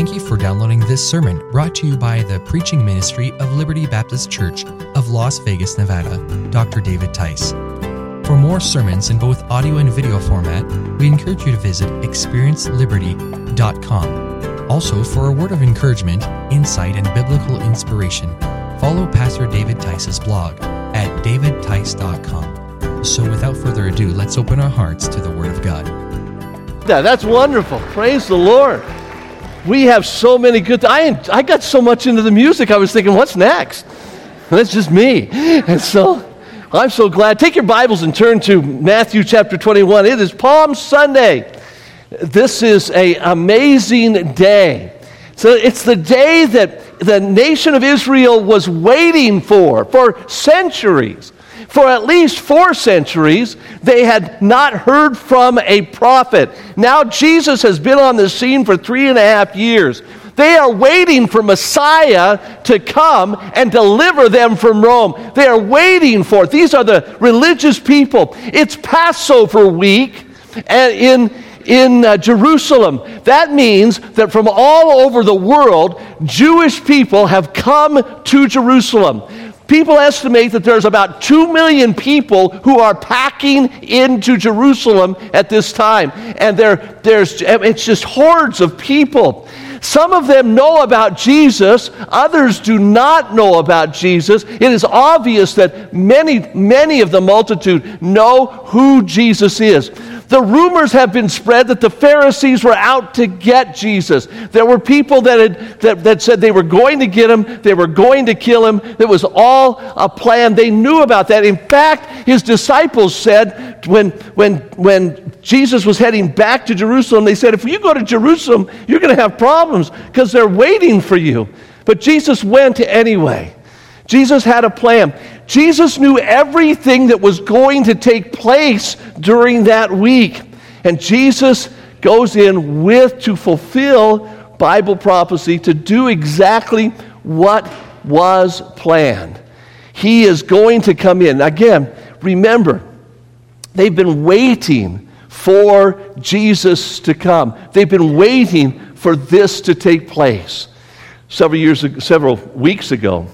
Thank you for downloading this sermon brought to you by the preaching ministry of Liberty Baptist Church of Las Vegas, Nevada, Dr. David Tice. For more sermons in both audio and video format, we encourage you to visit experienceliberty.com. Also, for a word of encouragement, insight, and biblical inspiration, follow Pastor David Tice's blog at davidtice.com. So, without further ado, let's open our hearts to the Word of God. Yeah, that's wonderful. Praise the Lord. We have so many good. I I got so much into the music. I was thinking, what's next? That's just me. And so I'm so glad. Take your Bibles and turn to Matthew chapter 21. It is Palm Sunday. This is an amazing day. So it's the day that the nation of Israel was waiting for for centuries. For at least four centuries, they had not heard from a prophet. Now Jesus has been on the scene for three and a half years. They are waiting for Messiah to come and deliver them from Rome. They are waiting for it. These are the religious people. It's Passover week and in in uh, Jerusalem. That means that from all over the world, Jewish people have come to Jerusalem. People estimate that there's about 2 million people who are packing into Jerusalem at this time. And there, there's, it's just hordes of people. Some of them know about Jesus, others do not know about Jesus. It is obvious that many, many of the multitude know who Jesus is. The rumors have been spread that the Pharisees were out to get Jesus. There were people that, had, that, that said they were going to get him, they were going to kill him. It was all a plan. They knew about that. In fact, his disciples said when, when, when Jesus was heading back to Jerusalem, they said, If you go to Jerusalem, you're going to have problems because they're waiting for you. But Jesus went anyway. Jesus had a plan. Jesus knew everything that was going to take place during that week. And Jesus goes in with to fulfill Bible prophecy to do exactly what was planned. He is going to come in. Again, remember, they've been waiting for Jesus to come. They've been waiting for this to take place. Several years several weeks ago,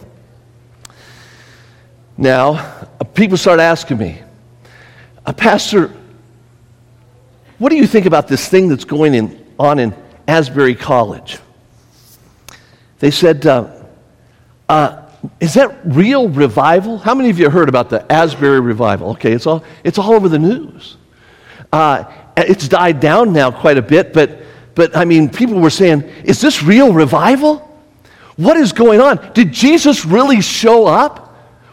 now, people start asking me, uh, Pastor, what do you think about this thing that's going in, on in Asbury College? They said, uh, uh, Is that real revival? How many of you heard about the Asbury revival? Okay, it's all, it's all over the news. Uh, it's died down now quite a bit, but, but I mean, people were saying, Is this real revival? What is going on? Did Jesus really show up?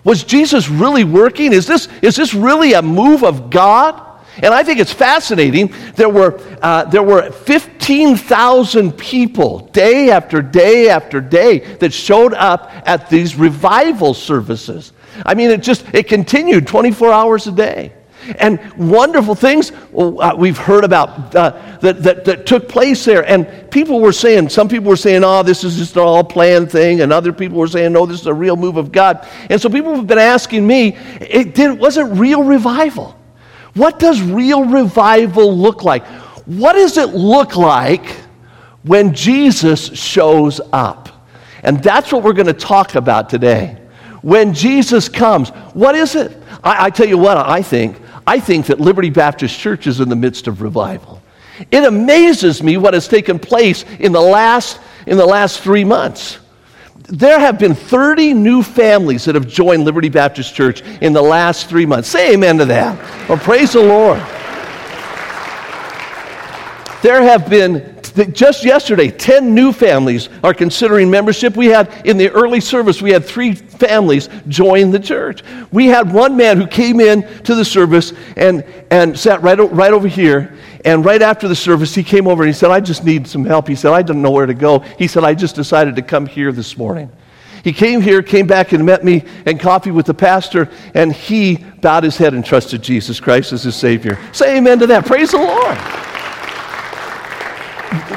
Was Jesus really working? Is this, is this really a move of God? And I think it's fascinating. There were, uh, there were 15,000 people day after day after day that showed up at these revival services. I mean, it just, it continued 24 hours a day and wonderful things uh, we've heard about uh, that, that, that took place there. And people were saying, some people were saying, oh, this is just an all planned thing. And other people were saying, no, this is a real move of God. And so people have been asking me, it did, was it real revival? What does real revival look like? What does it look like when Jesus shows up? And that's what we're going to talk about today. When Jesus comes, what is it? I, I tell you what, I think I think that Liberty Baptist Church is in the midst of revival. It amazes me what has taken place in the last, in the last three months. There have been 30 new families that have joined Liberty Baptist Church in the last three months. Say amen to that. Well, praise the Lord. There have been just yesterday, 10 new families are considering membership. We had, in the early service, we had three families join the church. We had one man who came in to the service and, and sat right, right over here. And right after the service, he came over and he said, I just need some help. He said, I don't know where to go. He said, I just decided to come here this morning. He came here, came back and met me and coffee with the pastor, and he bowed his head and trusted Jesus Christ as his Savior. Say amen to that. Praise the Lord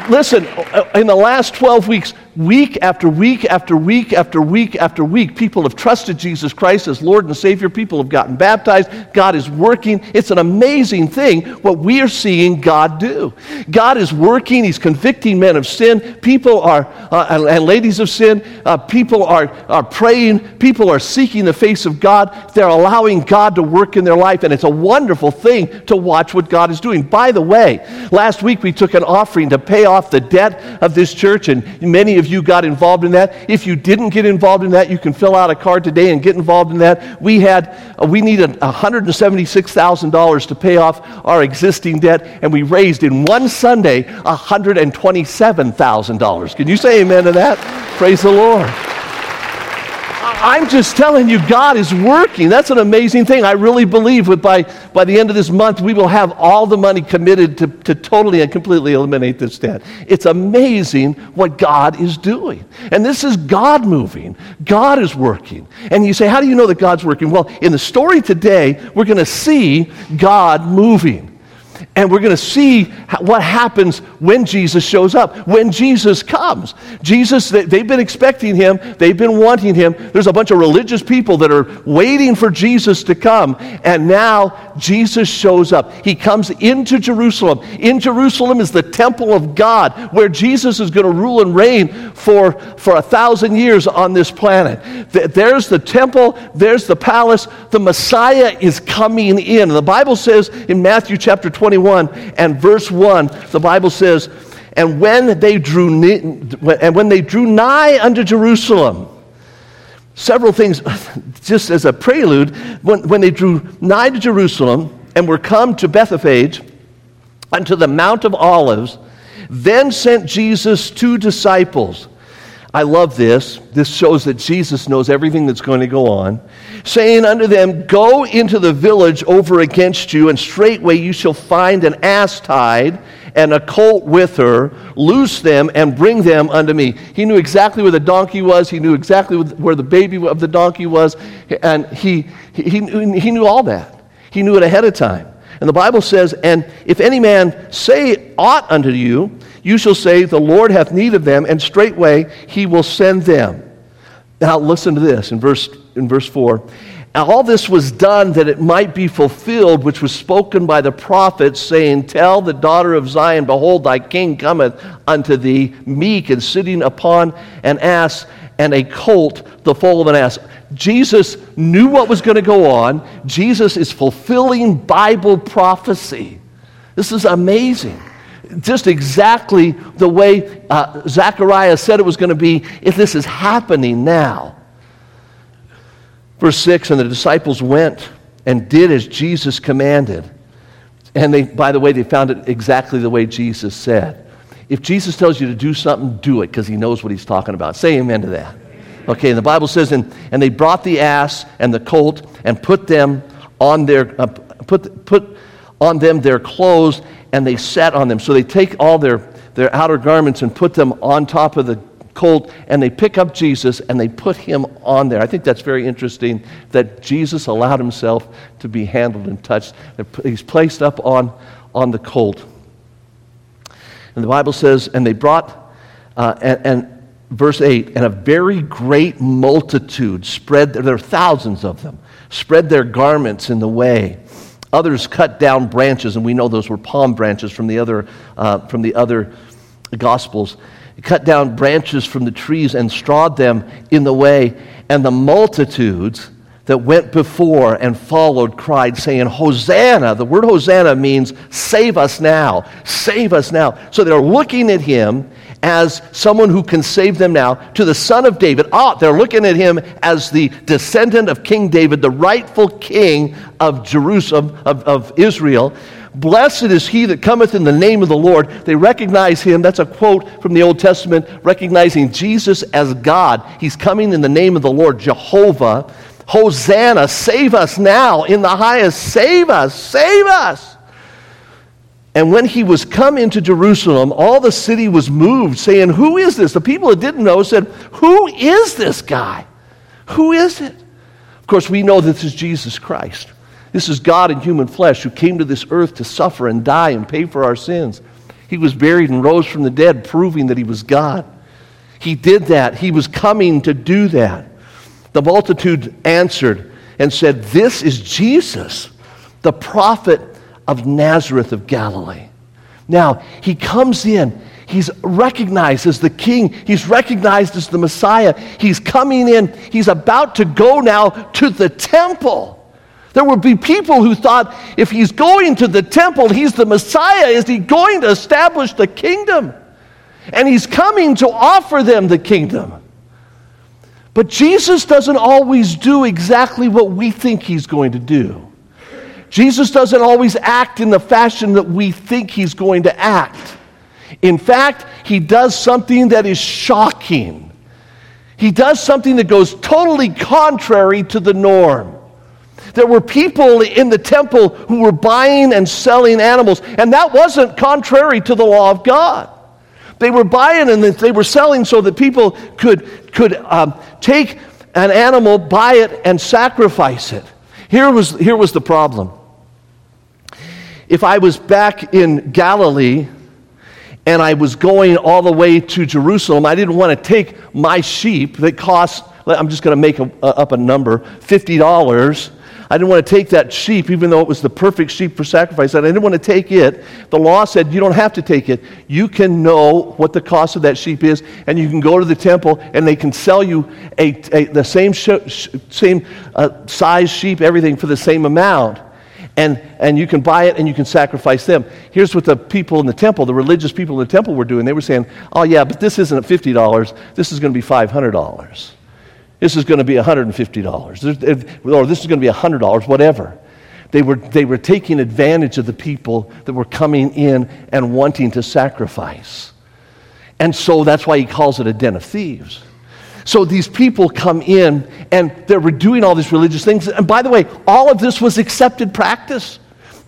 listen, uh, in the last 12 weeks, week after week after week after week after week, people have trusted Jesus Christ as Lord and Savior. People have gotten baptized. God is working. It's an amazing thing what we are seeing God do. God is working. He's convicting men of sin. People are, uh, and, ladies of sin, uh, people are, are praying. People are seeking the face of God. They're allowing God to work in their life. And it's a wonderful thing to watch what God is doing. By the way, last week we took an offering to pay off the debt of this church, and many of you got involved in that. If you didn't get involved in that, you can fill out a card today and get involved in that. We had, uh, we needed $176,000 to pay off our existing debt, and we raised in one Sunday $127,000. Can you say amen to that? Praise the Lord. I'm just telling you, God is working. That's an amazing thing. I really believe that by, by the end of this month, we will have all the money committed to, to totally and completely eliminate this debt. It's amazing what God is doing. And this is God moving. God is working. And you say, How do you know that God's working? Well, in the story today, we're going to see God moving. And we're going to see what happens when Jesus shows up, when Jesus comes. Jesus, they've been expecting him, they've been wanting him. There's a bunch of religious people that are waiting for Jesus to come. And now Jesus shows up. He comes into Jerusalem. In Jerusalem is the temple of God, where Jesus is going to rule and reign for, for a thousand years on this planet. There's the temple, there's the palace. The Messiah is coming in. The Bible says in Matthew chapter 21, 21 and verse 1, the Bible says, And when they drew, and when they drew nigh unto Jerusalem, several things, just as a prelude, when, when they drew nigh to Jerusalem and were come to Bethphage, unto the Mount of Olives, then sent Jesus two disciples. I love this. This shows that Jesus knows everything that's going to go on saying unto them, Go into the village over against you, and straightway you shall find an ass tied and a colt with her. Loose them and bring them unto me. He knew exactly where the donkey was. He knew exactly where the baby of the donkey was. And he, he, he knew all that. He knew it ahead of time. And the Bible says, And if any man say aught unto you, you shall say, The Lord hath need of them, and straightway he will send them. Now, listen to this in verse, in verse 4. All this was done that it might be fulfilled, which was spoken by the prophets, saying, Tell the daughter of Zion, Behold, thy king cometh unto thee, meek and sitting upon an ass and a colt, the foal of an ass. Jesus knew what was going to go on. Jesus is fulfilling Bible prophecy. This is amazing just exactly the way uh, Zechariah said it was going to be if this is happening now. Verse 6 And the disciples went and did as Jesus commanded. And they, by the way, they found it exactly the way Jesus said. If Jesus tells you to do something, do it because he knows what he's talking about. Say amen to that. Okay, and the Bible says, and, and they brought the ass and the colt and put them on their, uh, put, put on them their clothes and they sat on them. So they take all their, their outer garments and put them on top of the colt, and they pick up Jesus and they put him on there. I think that's very interesting that Jesus allowed himself to be handled and touched. He's placed up on, on the colt. And the Bible says, and they brought, uh, and, and verse 8, and a very great multitude spread, there are thousands of them, spread their garments in the way. Others cut down branches, and we know those were palm branches from the other, uh, from the other Gospels. Cut down branches from the trees and strawed them in the way, and the multitudes that went before and followed cried, saying, Hosanna. The word Hosanna means save us now, save us now. So they're looking at him as someone who can save them now to the son of David. Ah, they're looking at him as the descendant of King David, the rightful king of Jerusalem, of, of Israel. Blessed is he that cometh in the name of the Lord. They recognize him. That's a quote from the Old Testament, recognizing Jesus as God. He's coming in the name of the Lord, Jehovah. Hosanna, save us now in the highest. Save us, save us. And when he was come into Jerusalem, all the city was moved, saying, Who is this? The people that didn't know said, Who is this guy? Who is it? Of course, we know this is Jesus Christ. This is God in human flesh who came to this earth to suffer and die and pay for our sins. He was buried and rose from the dead, proving that he was God. He did that. He was coming to do that. The multitude answered and said, This is Jesus, the prophet of Nazareth of Galilee. Now, he comes in. He's recognized as the king. He's recognized as the Messiah. He's coming in. He's about to go now to the temple. There would be people who thought if he's going to the temple, he's the Messiah. Is he going to establish the kingdom? And he's coming to offer them the kingdom. But Jesus doesn't always do exactly what we think he's going to do. Jesus doesn't always act in the fashion that we think he's going to act. In fact, he does something that is shocking. He does something that goes totally contrary to the norm. There were people in the temple who were buying and selling animals, and that wasn't contrary to the law of God. They were buying and they were selling so that people could, could um, take an animal, buy it, and sacrifice it. Here was, here was the problem. If I was back in Galilee and I was going all the way to Jerusalem, I didn't want to take my sheep that cost, I'm just going to make a, up a number, $50 I didn't want to take that sheep, even though it was the perfect sheep for sacrifice. I didn't want to take it. The law said you don't have to take it. You can know what the cost of that sheep is, and you can go to the temple, and they can sell you a, a the same, sh- same uh, size sheep, everything for the same amount. And, and you can buy it and you can sacrifice them. Here's what the people in the temple, the religious people in the temple were doing. They were saying, oh, yeah, but this isn't $50. This is going to be $500. This is going to be $150, or this is going to be $100, whatever. They were, they were taking advantage of the people that were coming in and wanting to sacrifice. And so that's why he calls it a den of thieves. So these people come in and they were doing all these religious things. And by the way, all of this was accepted practice.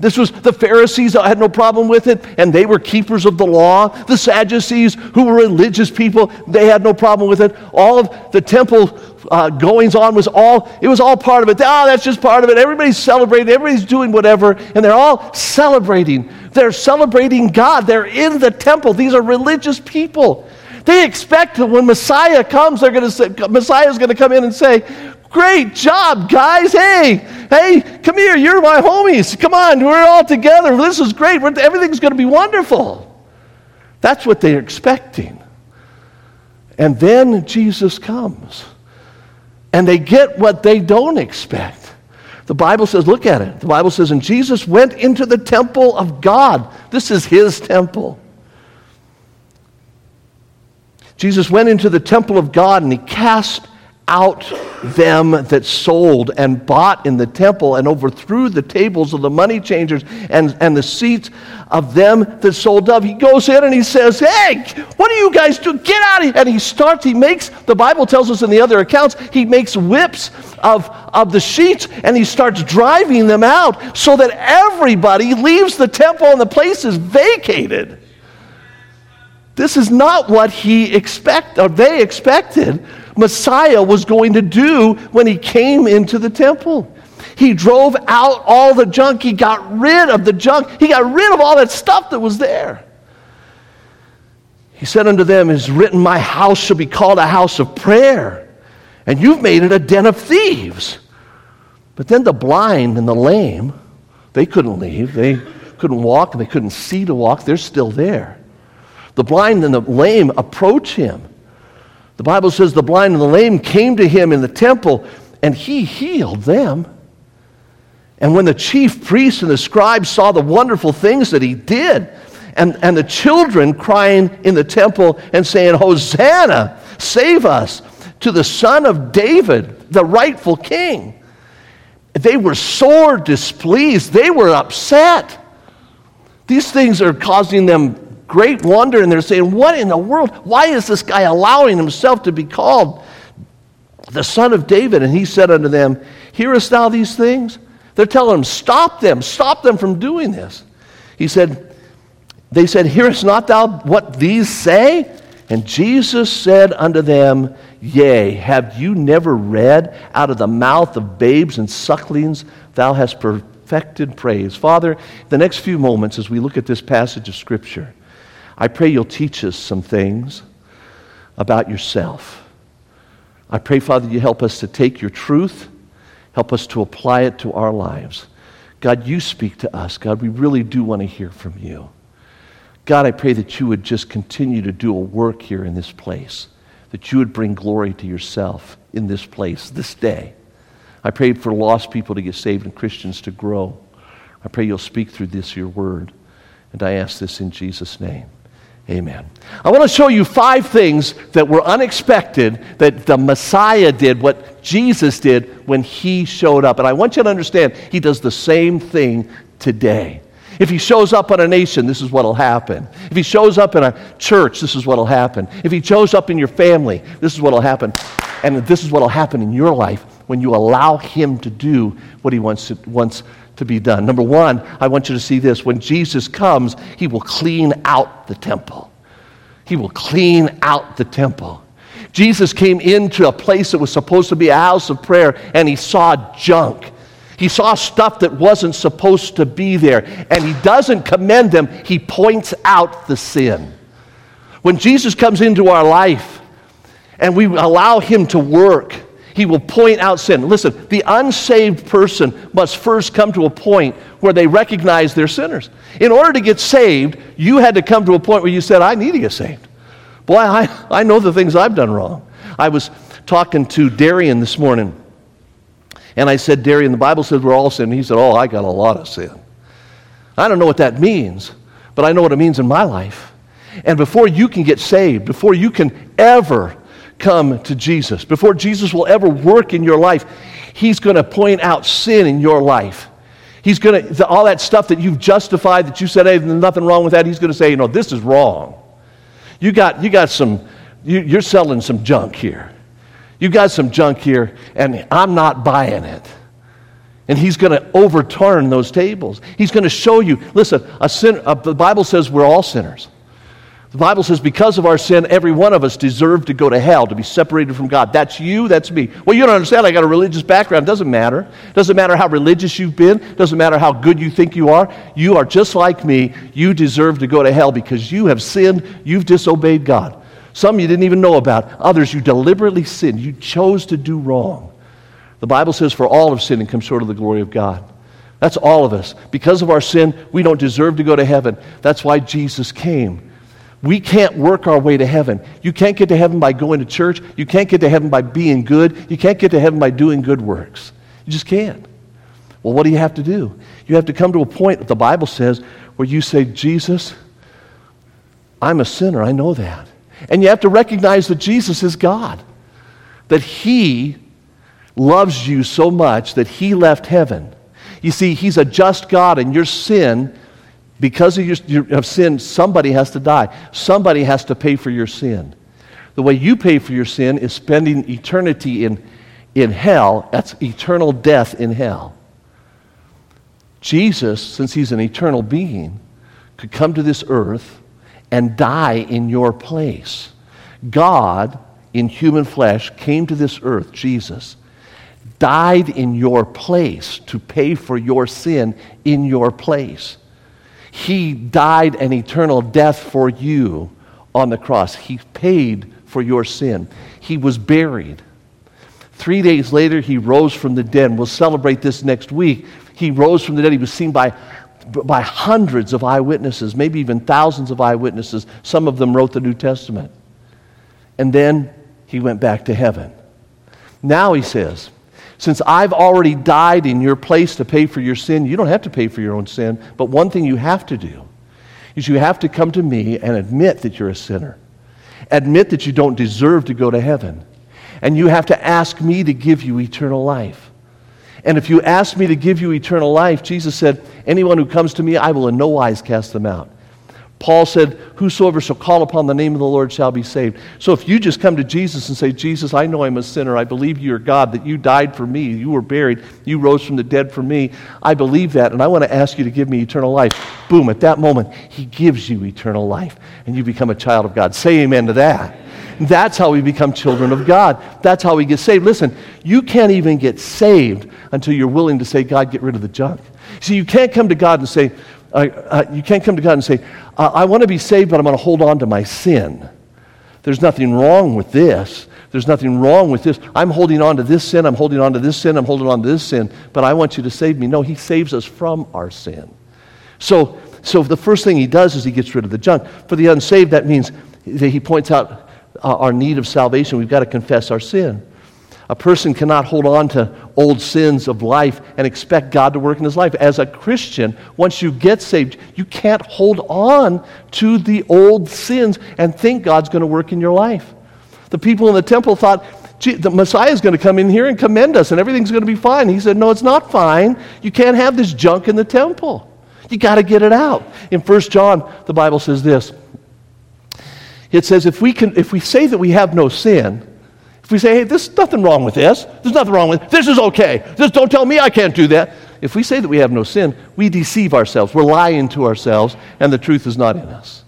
This was the Pharisees had no problem with it, and they were keepers of the law. The Sadducees, who were religious people, they had no problem with it. All of the temple uh, goings on was all, it was all part of it. Oh, that's just part of it. Everybody's celebrating, everybody's doing whatever, and they're all celebrating. They're celebrating God. They're in the temple. These are religious people. They expect that when Messiah comes, they're going to say, Messiah is going to come in and say, Great job, guys. Hey, hey, come here. You're my homies. Come on, we're all together. This is great. Everything's going to be wonderful. That's what they're expecting. And then Jesus comes. And they get what they don't expect. The Bible says, look at it. The Bible says, and Jesus went into the temple of God. This is his temple. Jesus went into the temple of God and he cast out them that sold and bought in the temple and overthrew the tables of the money changers and, and the seats of them that sold dove. He goes in and he says, Hey, what are you guys doing? Get out of here. And he starts, he makes, the Bible tells us in the other accounts, he makes whips of, of the sheets and he starts driving them out so that everybody leaves the temple and the place is vacated. This is not what he expected, or they expected. Messiah was going to do when he came into the temple. He drove out all the junk. He got rid of the junk. He got rid of all that stuff that was there. He said unto them, It is written, My house shall be called a house of prayer, and you've made it a den of thieves. But then the blind and the lame, they couldn't leave. They couldn't walk, and they couldn't see to walk. They're still there. The blind and the lame approach him. The Bible says the blind and the lame came to him in the temple, and he healed them. And when the chief priests and the scribes saw the wonderful things that he did, and, and the children crying in the temple and saying, Hosanna, save us to the Son of David, the rightful king, they were sore displeased. They were upset. These things are causing them great wonder and they're saying, What in the world? Why is this guy allowing himself to be called the son of David? And he said unto them, Hearest thou these things? They're telling him, Stop them, stop them from doing this. He said, They said, Hearest not thou what these say? And Jesus said unto them, Yea, have you never read out of the mouth of babes and sucklings thou hast perfected praise? Father, the next few moments as we look at this passage of Scripture, I pray you'll teach us some things about yourself. I pray, Father, you help us to take your truth, help us to apply it to our lives. God, you speak to us. God, we really do want to hear from you. God, I pray that you would just continue to do a work here in this place, that you would bring glory to yourself in this place, this day. I pray for lost people to get saved and Christians to grow. I pray you'll speak through this, your word. And I ask this in Jesus' name. Amen. I want to show you five things that were unexpected that the Messiah did, what Jesus did when he showed up. And I want you to understand, he does the same thing today. If he shows up in a nation, this is what will happen. If he shows up in a church, this is what will happen. If he shows up in your family, this is what will happen. And this is what will happen in your life when you allow him to do what he wants to, wants to be done. Number one, I want you to see this. When Jesus comes, he will clean out the temple. He will clean out the temple. Jesus came into a place that was supposed to be a house of prayer and he saw junk. He saw stuff that wasn't supposed to be there. And he doesn't commend them, he points out the sin. When Jesus comes into our life and we allow him to work, he will point out sin. Listen, the unsaved person must first come to a point where they recognize they're sinners. In order to get saved, you had to come to a point where you said, I need to get saved. Boy, I, I know the things I've done wrong. I was talking to Darian this morning, and I said, Darian, the Bible says we're all sin. He said, Oh, I got a lot of sin. I don't know what that means, but I know what it means in my life. And before you can get saved, before you can ever come to Jesus, before Jesus will ever work in your life, He's going to point out sin in your life. He's going to, all that stuff that you've justified, that you said, hey, there's nothing wrong with that, He's going to say, you know, this is wrong. You got, you got some, you, you're selling some junk here. You got some junk here, and I'm not buying it. And he's going to overturn those tables. He's going to show you listen, a sin, uh, the Bible says we're all sinners. The Bible says, because of our sin, every one of us deserve to go to hell, to be separated from God. That's you, that's me. Well, you don't understand. I got a religious background. Doesn't matter. Doesn't matter how religious you've been. Doesn't matter how good you think you are. You are just like me. You deserve to go to hell because you have sinned. You've disobeyed God. Some you didn't even know about. Others you deliberately sinned. You chose to do wrong. The Bible says, for all of sin and come short of the glory of God. That's all of us. Because of our sin, we don't deserve to go to heaven. That's why Jesus came we can't work our way to heaven. You can't get to heaven by going to church. You can't get to heaven by being good. You can't get to heaven by doing good works. You just can't. Well, what do you have to do? You have to come to a point, that the Bible says, where you say, Jesus, I'm a sinner. I know that. And you have to recognize that Jesus is God, that He loves you so much that He left heaven. You see, He's a just God, and your sin because of your, your, of sin, somebody has to die. Somebody has to pay for your sin. The way you pay for your sin is spending eternity in, in hell. That's eternal death in hell. Jesus, since he's an eternal being, could come to this earth and die in your place. God, in human flesh, came to this earth, Jesus, died in your place to pay for your sin in your place. He died an eternal death for you on the cross. He paid for your sin. He was buried. Three days later, he rose from the dead. We'll celebrate this next week. He rose from the dead. He was seen by, by hundreds of eyewitnesses, maybe even thousands of eyewitnesses. Some of them wrote the New Testament. And then he went back to heaven. Now he says, since I've already died in your place to pay for your sin, you don't have to pay for your own sin. But one thing you have to do is you have to come to me and admit that you're a sinner. Admit that you don't deserve to go to heaven. And you have to ask me to give you eternal life. And if you ask me to give you eternal life, Jesus said, Anyone who comes to me, I will in no wise cast them out. Paul said, Whosoever shall call upon the name of the Lord shall be saved. So if you just come to Jesus and say, Jesus, I know I'm a sinner. I believe you are God, that you died for me. You were buried. You rose from the dead for me. I believe that, and I want to ask you to give me eternal life. Boom, at that moment, He gives you eternal life, and you become a child of God. Say amen to that. That's how we become children of God. That's how we get saved. Listen, you can't even get saved until you're willing to say, God, get rid of the junk. See, you can't come to God and say, uh, uh, you can't come to God and say, uh, I want to be saved, but I'm going to hold on to my sin. there's nothing wrong with this. There's nothing wrong with this. I'm holding on to this sin. I'm holding on to this sin. I'm holding on to this sin. But I want you to save me. No, He saves us from our sin. So, so the first thing He does is He gets rid of the junk. For the unsaved, that means that He points out uh, our need of salvation. We've got to confess our sin. A person cannot hold on to old sins of life and expect God to work in his life. As a Christian, once you get saved, you can't hold on to the old sins and think God's going to work in your life. The people in the temple thought, the Messiah is going to come in here and commend us and everything's going to be fine. He said, No, it's not fine. You can't have this junk in the temple. You got to get it out. In 1 John, the Bible says this. It says, if we, can, if we say that we have no sin, if we say, hey, there's nothing wrong with this, there's nothing wrong with this is okay. Just don't tell me I can't do that. If we say that we have no sin, we deceive ourselves. We're lying to ourselves, and the truth is not in us.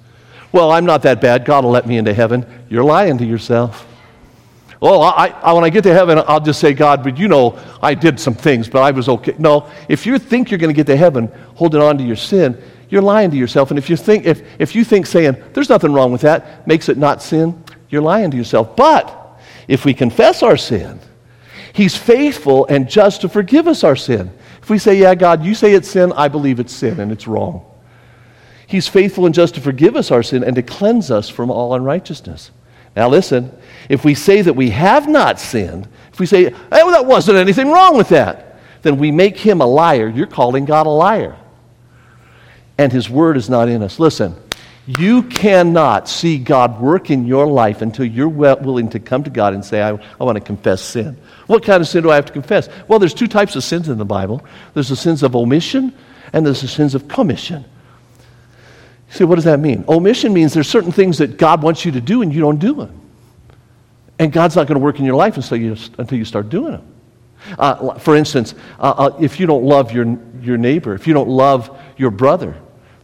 Well, I'm not that bad. God will let me into heaven. You're lying to yourself. Oh, I, I, when I get to heaven, I'll just say, God, but you know, I did some things, but I was okay. No, if you think you're going to get to heaven holding on to your sin, you're lying to yourself. And if you think, if, if you think saying, there's nothing wrong with that, makes it not sin, you're lying to yourself. But if we confess our sin, He's faithful and just to forgive us our sin. If we say, yeah, God, you say it's sin, I believe it's sin and it's wrong. He's faithful and just to forgive us our sin and to cleanse us from all unrighteousness. Now, listen, if we say that we have not sinned, if we say, well, that wasn't anything wrong with that, then we make him a liar. You're calling God a liar. And his word is not in us. Listen, you cannot see God work in your life until you're willing to come to God and say, I, I want to confess sin. What kind of sin do I have to confess? Well, there's two types of sins in the Bible there's the sins of omission, and there's the sins of commission. See, what does that mean? Omission means there's certain things that God wants you to do and you don't do them. And God's not going to work in your life until you, until you start doing them. Uh, for instance, uh, uh, if you don't love your, your neighbor, if you don't love your brother,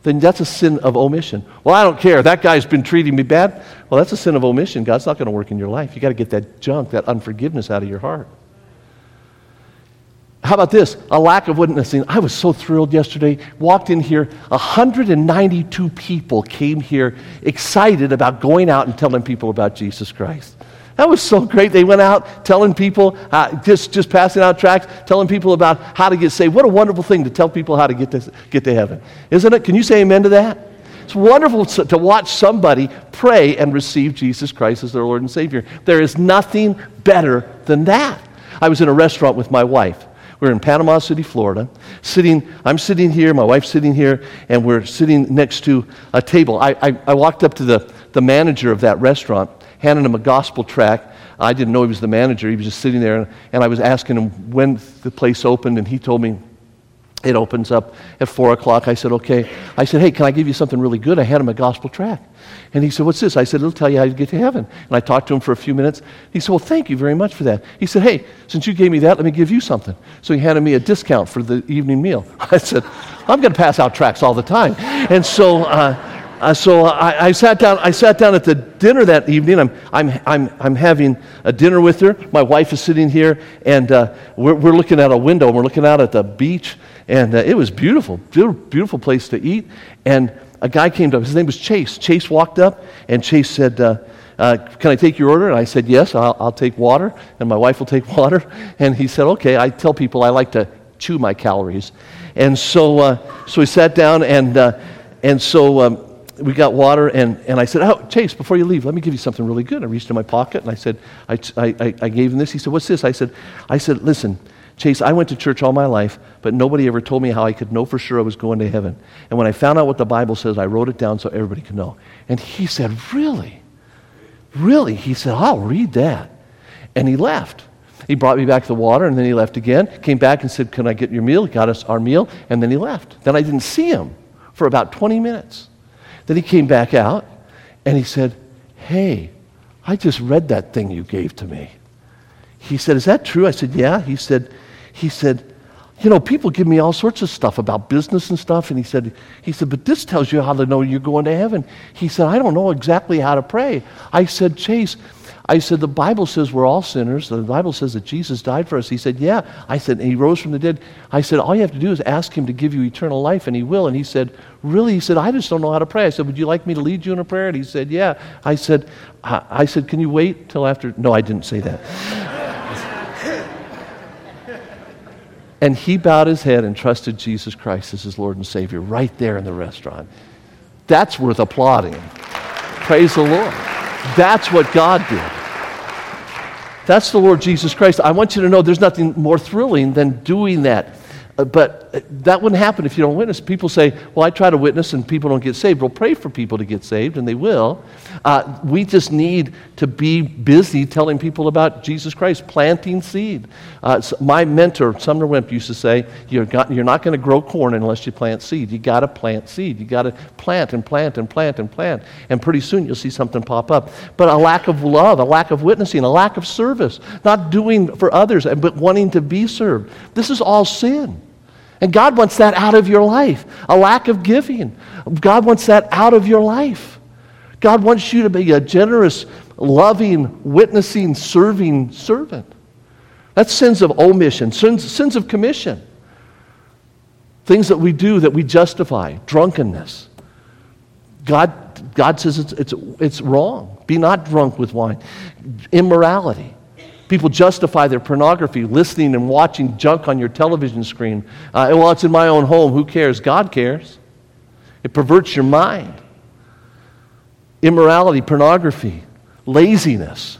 then that's a sin of omission. Well, I don't care. That guy's been treating me bad. Well, that's a sin of omission. God's not going to work in your life. You've got to get that junk, that unforgiveness out of your heart. How about this? A lack of witnessing. I was so thrilled yesterday. Walked in here, 192 people came here excited about going out and telling people about Jesus Christ. That was so great. They went out telling people, uh, just, just passing out tracts, telling people about how to get saved. What a wonderful thing to tell people how to get to, get to heaven. Isn't it? Can you say amen to that? It's wonderful to watch somebody pray and receive Jesus Christ as their Lord and Savior. There is nothing better than that. I was in a restaurant with my wife. We're in Panama City, Florida. Sitting, I'm sitting here, my wife's sitting here, and we're sitting next to a table. I, I, I walked up to the, the manager of that restaurant, handed him a gospel tract. I didn't know he was the manager. He was just sitting there, and, and I was asking him when the place opened, and he told me it opens up at 4 o'clock. I said, okay. I said, hey, can I give you something really good? I had him a gospel tract. And he said, what's this? I said, it'll tell you how to get to heaven. And I talked to him for a few minutes. He said, well, thank you very much for that. He said, hey, since you gave me that, let me give you something. So he handed me a discount for the evening meal. I said, I'm going to pass out tracts all the time. And so, uh, uh, so I, I, sat down. I sat down at the dinner that evening. I'm, I'm, I'm, I'm having a dinner with her. My wife is sitting here, and uh, we're, we're looking out a window. We're looking out at the beach, and uh, it was beautiful, beautiful place to eat. And a guy came up. His name was Chase. Chase walked up, and Chase said, uh, uh, "Can I take your order?" And I said, "Yes, I'll, I'll take water, and my wife will take water." And he said, "Okay." I tell people I like to chew my calories, and so uh, so we sat down, and and so. Um, we got water, and, and I said, Oh, Chase, before you leave, let me give you something really good. I reached in my pocket and I said, I, I, I gave him this. He said, What's this? I said, I said, Listen, Chase, I went to church all my life, but nobody ever told me how I could know for sure I was going to heaven. And when I found out what the Bible says, I wrote it down so everybody could know. And he said, Really? Really? He said, I'll read that. And he left. He brought me back the water, and then he left again. Came back and said, Can I get your meal? He got us our meal, and then he left. Then I didn't see him for about 20 minutes. Then he came back out and he said, Hey, I just read that thing you gave to me. He said, Is that true? I said, Yeah. He said, he said, you know, people give me all sorts of stuff about business and stuff. And he said, he said, but this tells you how to know you're going to heaven. He said, I don't know exactly how to pray. I said, Chase, I said, The Bible says we're all sinners. The Bible says that Jesus died for us. He said, Yeah. I said, He rose from the dead. I said, All you have to do is ask Him to give you eternal life, and He will. And he said, Really? He said, I just don't know how to pray. I said, Would you like me to lead you in a prayer? And he said, Yeah. I said, I, I said, Can you wait till after? No, I didn't say that. and he bowed his head and trusted Jesus Christ as his Lord and Savior right there in the restaurant. That's worth applauding. Praise the Lord. That's what God did. That's the Lord Jesus Christ. I want you to know there's nothing more thrilling than doing that. Uh, but uh, that wouldn't happen if you don't witness. People say, Well, I try to witness and people don't get saved. Well, pray for people to get saved, and they will. Uh, we just need to be busy telling people about Jesus Christ, planting seed. Uh, so my mentor, Sumner Wemp, used to say, You're, got, you're not going to grow corn unless you plant seed. you got to plant seed. you got to plant and plant and plant and plant. And pretty soon you'll see something pop up. But a lack of love, a lack of witnessing, a lack of service, not doing for others, but wanting to be served. This is all sin. And God wants that out of your life. A lack of giving. God wants that out of your life. God wants you to be a generous, loving, witnessing, serving servant. That's sins of omission, sins, sins of commission. Things that we do that we justify, drunkenness. God, God says it's, it's, it's wrong. Be not drunk with wine. Immorality. People justify their pornography, listening and watching junk on your television screen. Uh, well, it's in my own home. Who cares? God cares. It perverts your mind. Immorality, pornography, laziness.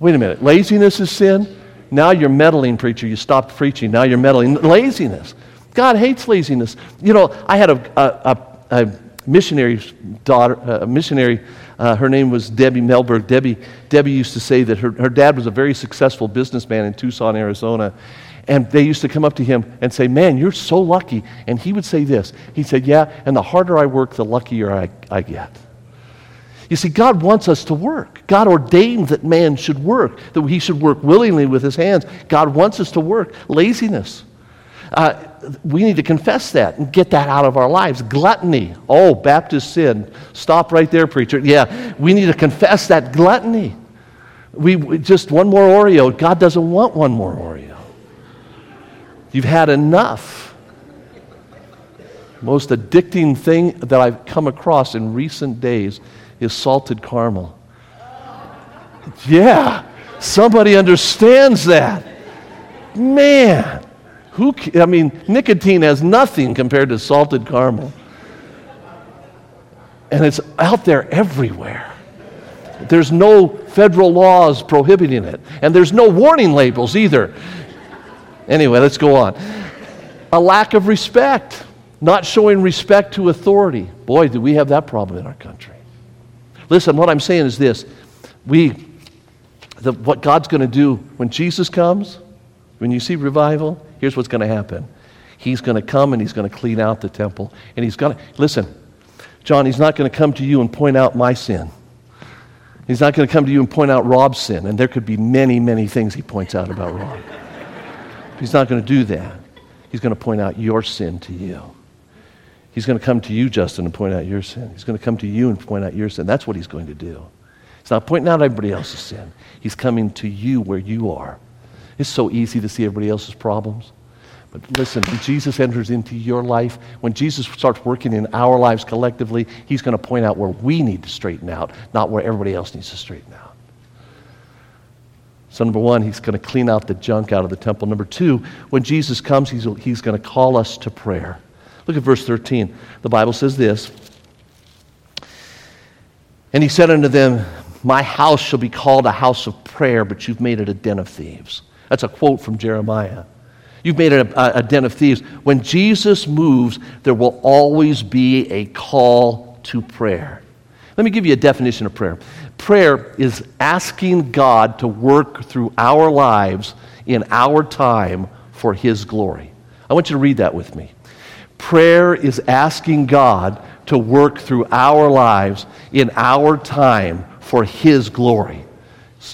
Wait a minute. Laziness is sin? Now you're meddling, preacher. You stopped preaching. Now you're meddling. Laziness. God hates laziness. You know, I had a, a, a, a missionary's daughter, a missionary uh, her name was Debbie Melberg. Debbie, Debbie used to say that her, her dad was a very successful businessman in Tucson, Arizona. And they used to come up to him and say, Man, you're so lucky. And he would say this He said, Yeah, and the harder I work, the luckier I, I get. You see, God wants us to work. God ordained that man should work, that he should work willingly with his hands. God wants us to work. Laziness. Uh, we need to confess that and get that out of our lives. Gluttony. Oh, Baptist sin. Stop right there, preacher. Yeah, we need to confess that gluttony. We, we just one more Oreo. God doesn't want one more Oreo. You've had enough. Most addicting thing that I've come across in recent days is salted caramel. Yeah, somebody understands that. Man, who, I mean, nicotine has nothing compared to salted caramel. And it's out there everywhere. There's no federal laws prohibiting it. And there's no warning labels either. Anyway, let's go on. A lack of respect, not showing respect to authority. Boy, do we have that problem in our country. Listen, what I'm saying is this we, the, what God's going to do when Jesus comes, when you see revival, here's what's going to happen. He's going to come and he's going to clean out the temple. And he's going to, listen, John, he's not going to come to you and point out my sin. He's not going to come to you and point out Rob's sin. And there could be many, many things he points out about Rob. he's not going to do that. He's going to point out your sin to you. He's going to come to you, Justin, and point out your sin. He's going to come to you and point out your sin. That's what he's going to do. He's not pointing out everybody else's sin. He's coming to you where you are. It's so easy to see everybody else's problems. But listen, when Jesus enters into your life, when Jesus starts working in our lives collectively, he's going to point out where we need to straighten out, not where everybody else needs to straighten out. So, number one, he's going to clean out the junk out of the temple. Number two, when Jesus comes, he's, he's going to call us to prayer. Look at verse 13. The Bible says this And he said unto them, My house shall be called a house of prayer, but you've made it a den of thieves. That's a quote from Jeremiah. You've made a, a, den of thieves. When Jesus moves, there will always be a call to prayer. Let me give you a definition of prayer. Prayer is asking God to work through our lives in our time for His glory. I want you to read that with me. Prayer is asking God to work through our lives in our time for His glory.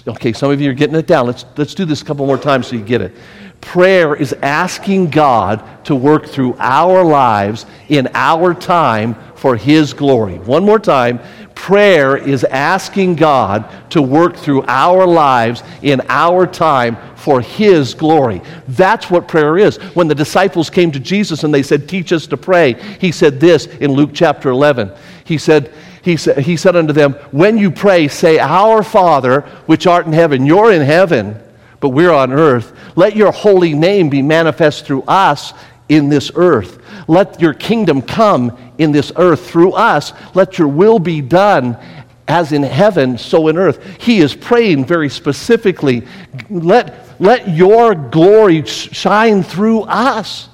Okay, some of you are getting it down. Let's, let's do this a couple more times so you get it. Prayer is asking God to work through our lives in our time for His glory. One more time. Prayer is asking God to work through our lives in our time for His glory. That's what prayer is. When the disciples came to Jesus and they said, Teach us to pray, He said this in Luke chapter 11. He said, he, said, he said unto them, When you pray, say, Our Father, which art in heaven. You're in heaven, but we're on earth. Let your holy name be manifest through us in this earth. Let your kingdom come in this earth through us. Let your will be done as in heaven, so in earth. He is praying very specifically. Let, let your glory shine through us.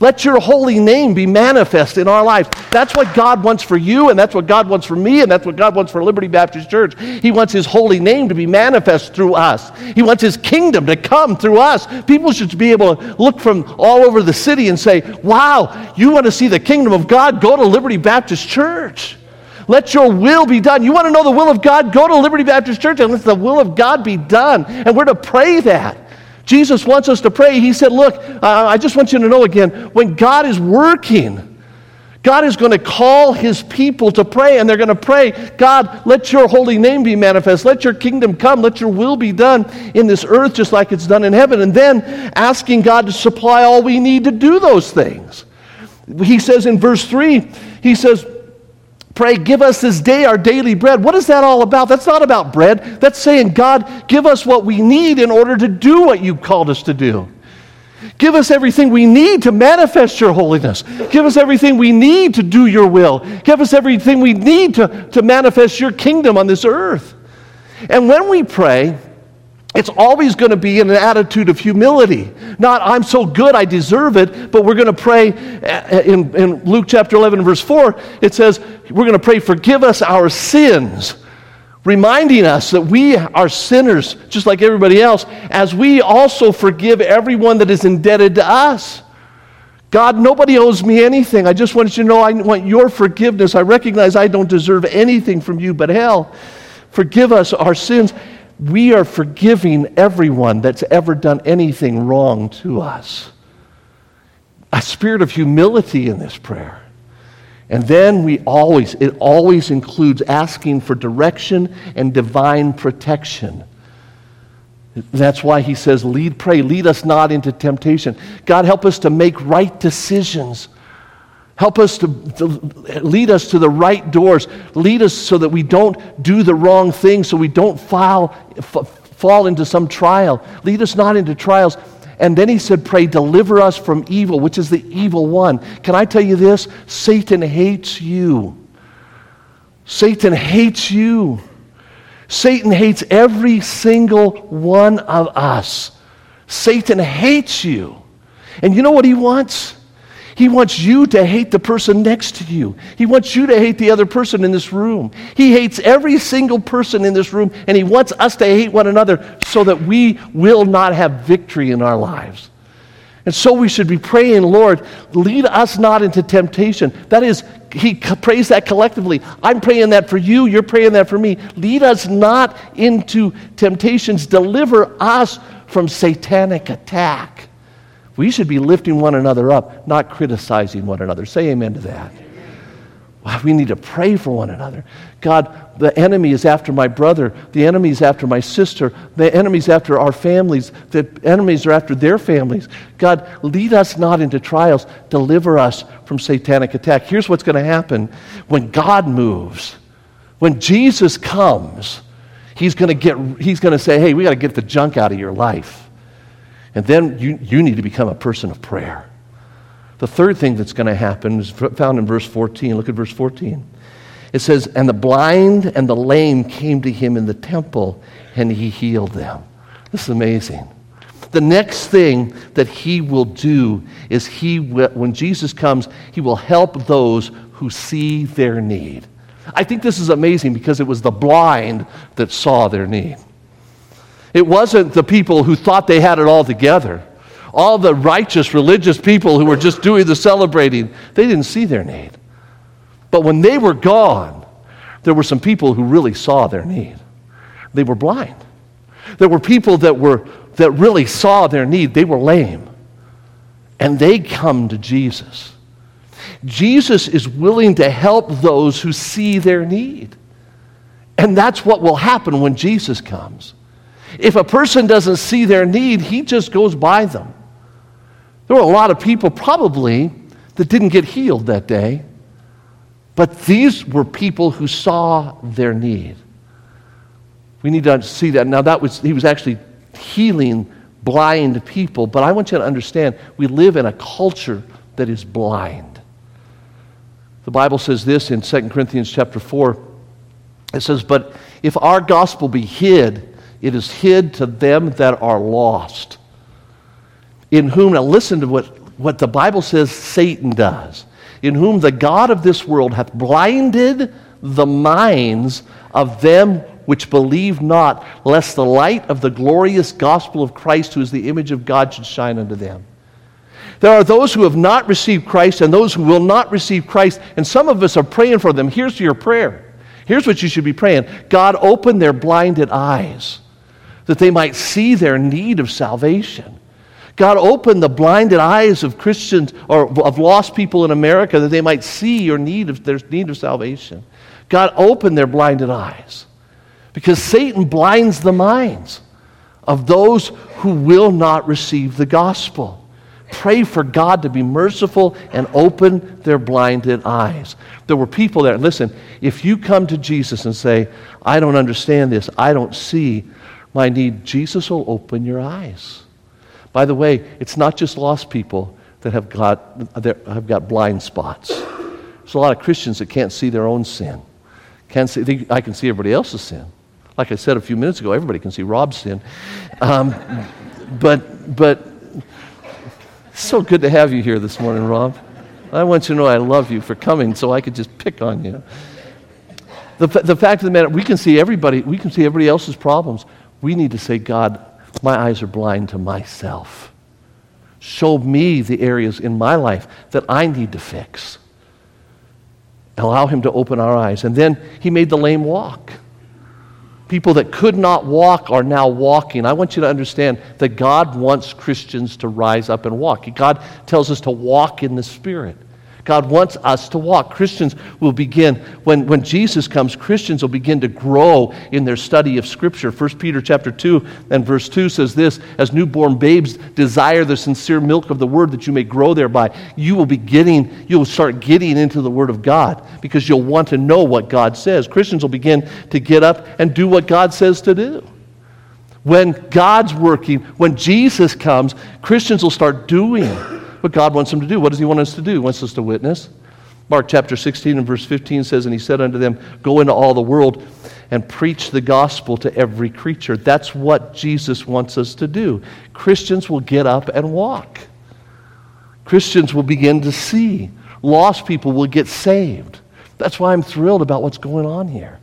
Let your holy name be manifest in our lives. That's what God wants for you, and that's what God wants for me, and that's what God wants for Liberty Baptist Church. He wants His holy name to be manifest through us. He wants His kingdom to come through us. People should be able to look from all over the city and say, Wow, you want to see the kingdom of God? Go to Liberty Baptist Church. Let your will be done. You want to know the will of God? Go to Liberty Baptist Church and let the will of God be done. And we're to pray that. Jesus wants us to pray. He said, Look, uh, I just want you to know again, when God is working, God is going to call his people to pray, and they're going to pray, God, let your holy name be manifest. Let your kingdom come. Let your will be done in this earth just like it's done in heaven. And then asking God to supply all we need to do those things. He says in verse 3, he says, Pray, give us this day our daily bread. What is that all about? That's not about bread. That's saying, God, give us what we need in order to do what you called us to do. Give us everything we need to manifest your holiness. Give us everything we need to do your will. Give us everything we need to, to manifest your kingdom on this earth. And when we pray, it's always going to be in an attitude of humility. Not, I'm so good, I deserve it, but we're going to pray uh, in, in Luke chapter 11, verse 4, it says, we're going to pray, forgive us our sins, reminding us that we are sinners just like everybody else, as we also forgive everyone that is indebted to us. God, nobody owes me anything. I just want you to know I want your forgiveness. I recognize I don't deserve anything from you but hell. Forgive us our sins we are forgiving everyone that's ever done anything wrong to us. A spirit of humility in this prayer. And then we always, it always includes asking for direction and divine protection. That's why he says, lead, pray, lead us not into temptation. God, help us to make right decisions Help us to, to, lead us to the right doors. Lead us so that we don't do the wrong thing, so we don't fall, f- fall into some trial. Lead us not into trials. And then he said, Pray, deliver us from evil, which is the evil one. Can I tell you this? Satan hates you. Satan hates you. Satan hates every single one of us. Satan hates you. And you know what he wants? He wants you to hate the person next to you. He wants you to hate the other person in this room. He hates every single person in this room, and He wants us to hate one another so that we will not have victory in our lives. And so we should be praying, Lord, lead us not into temptation. That is, he prays that collectively. I'm praying that for you, you're praying that for me. Lead us not into temptations, deliver us from satanic attack. We should be lifting one another up, not criticizing one another. Say amen to that. We need to pray for one another. God, the enemy is after my brother. The enemy is after my sister. The enemy is after our families. The enemies are after their families. God, lead us not into trials. Deliver us from satanic attack. Here's what's going to happen when God moves, when Jesus comes, he's going to, get, he's going to say, hey, we got to get the junk out of your life. And then you, you need to become a person of prayer. The third thing that's going to happen is found in verse 14. Look at verse 14. It says, And the blind and the lame came to him in the temple, and he healed them. This is amazing. The next thing that he will do is he when Jesus comes, he will help those who see their need. I think this is amazing because it was the blind that saw their need. It wasn't the people who thought they had it all together. All the righteous, religious people who were just doing the celebrating, they didn't see their need. But when they were gone, there were some people who really saw their need. They were blind. There were people that, were, that really saw their need. They were lame. And they come to Jesus. Jesus is willing to help those who see their need. And that's what will happen when Jesus comes. If a person doesn't see their need, he just goes by them. There were a lot of people probably that didn't get healed that day, but these were people who saw their need. We need to see that. Now, that was, he was actually healing blind people, but I want you to understand we live in a culture that is blind. The Bible says this in 2 Corinthians chapter 4. It says, But if our gospel be hid, it is hid to them that are lost. In whom, now listen to what, what the Bible says Satan does. In whom the God of this world hath blinded the minds of them which believe not, lest the light of the glorious gospel of Christ, who is the image of God, should shine unto them. There are those who have not received Christ and those who will not receive Christ, and some of us are praying for them. Here's your prayer. Here's what you should be praying God, open their blinded eyes that they might see their need of salvation. God, open the blinded eyes of Christians or of lost people in America that they might see your need of, their need of salvation. God, open their blinded eyes. Because Satan blinds the minds of those who will not receive the gospel. Pray for God to be merciful and open their blinded eyes. There were people there. Listen, if you come to Jesus and say, I don't understand this, I don't see my need, Jesus will open your eyes. By the way, it's not just lost people that have got, that have got blind spots. There's a lot of Christians that can't see their own sin. Can't see, I can see everybody else's sin. Like I said a few minutes ago, everybody can see Rob's sin. Um, but, but so good to have you here this morning, Rob. I want you to know I love you for coming so I could just pick on you. The, the fact of the matter, we can see everybody, we can see everybody else's problems. We need to say, God, my eyes are blind to myself. Show me the areas in my life that I need to fix. Allow Him to open our eyes. And then He made the lame walk. People that could not walk are now walking. I want you to understand that God wants Christians to rise up and walk. God tells us to walk in the Spirit. God wants us to walk. Christians will begin, when, when Jesus comes, Christians will begin to grow in their study of Scripture. 1 Peter chapter 2 and verse 2 says this, as newborn babes desire the sincere milk of the word that you may grow thereby. You will be getting, you'll start getting into the word of God because you'll want to know what God says. Christians will begin to get up and do what God says to do. When God's working, when Jesus comes, Christians will start doing what God wants them to do. What does He want us to do? He wants us to witness. Mark chapter 16 and verse 15 says, And He said unto them, Go into all the world and preach the gospel to every creature. That's what Jesus wants us to do. Christians will get up and walk. Christians will begin to see. Lost people will get saved. That's why I'm thrilled about what's going on here.